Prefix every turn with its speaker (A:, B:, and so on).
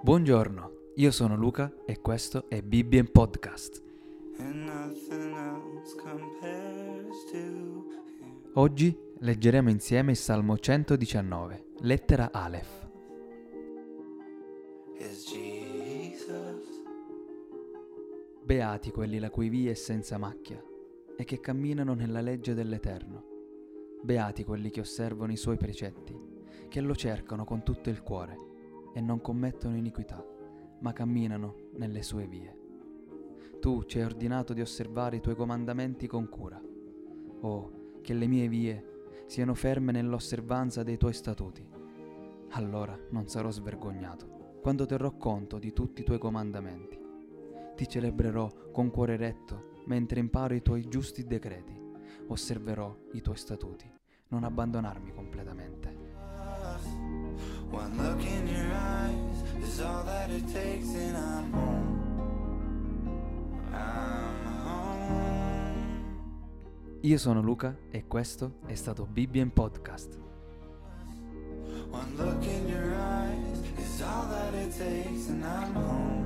A: Buongiorno, io sono Luca e questo è Bibbia in Podcast. Oggi leggeremo insieme il Salmo 119, lettera Aleph. Beati quelli la cui via è senza macchia e che camminano nella legge dell'Eterno. Beati quelli che osservano i suoi precetti, che lo cercano con tutto il cuore e non commettono iniquità, ma camminano nelle sue vie. Tu ci hai ordinato di osservare i tuoi comandamenti con cura. Oh, che le mie vie siano ferme nell'osservanza dei tuoi statuti. Allora non sarò svergognato quando terrò conto di tutti i tuoi comandamenti. Ti celebrerò con cuore retto mentre imparo i tuoi giusti decreti. Osserverò i tuoi statuti, non abbandonarmi completamente.
B: One look in your eyes is all that it takes, and I'm home. I'm home.
A: Io sono Luca e questo è stato Bibbia in Podcast.
B: One look in your eyes is all that it takes, and I'm home.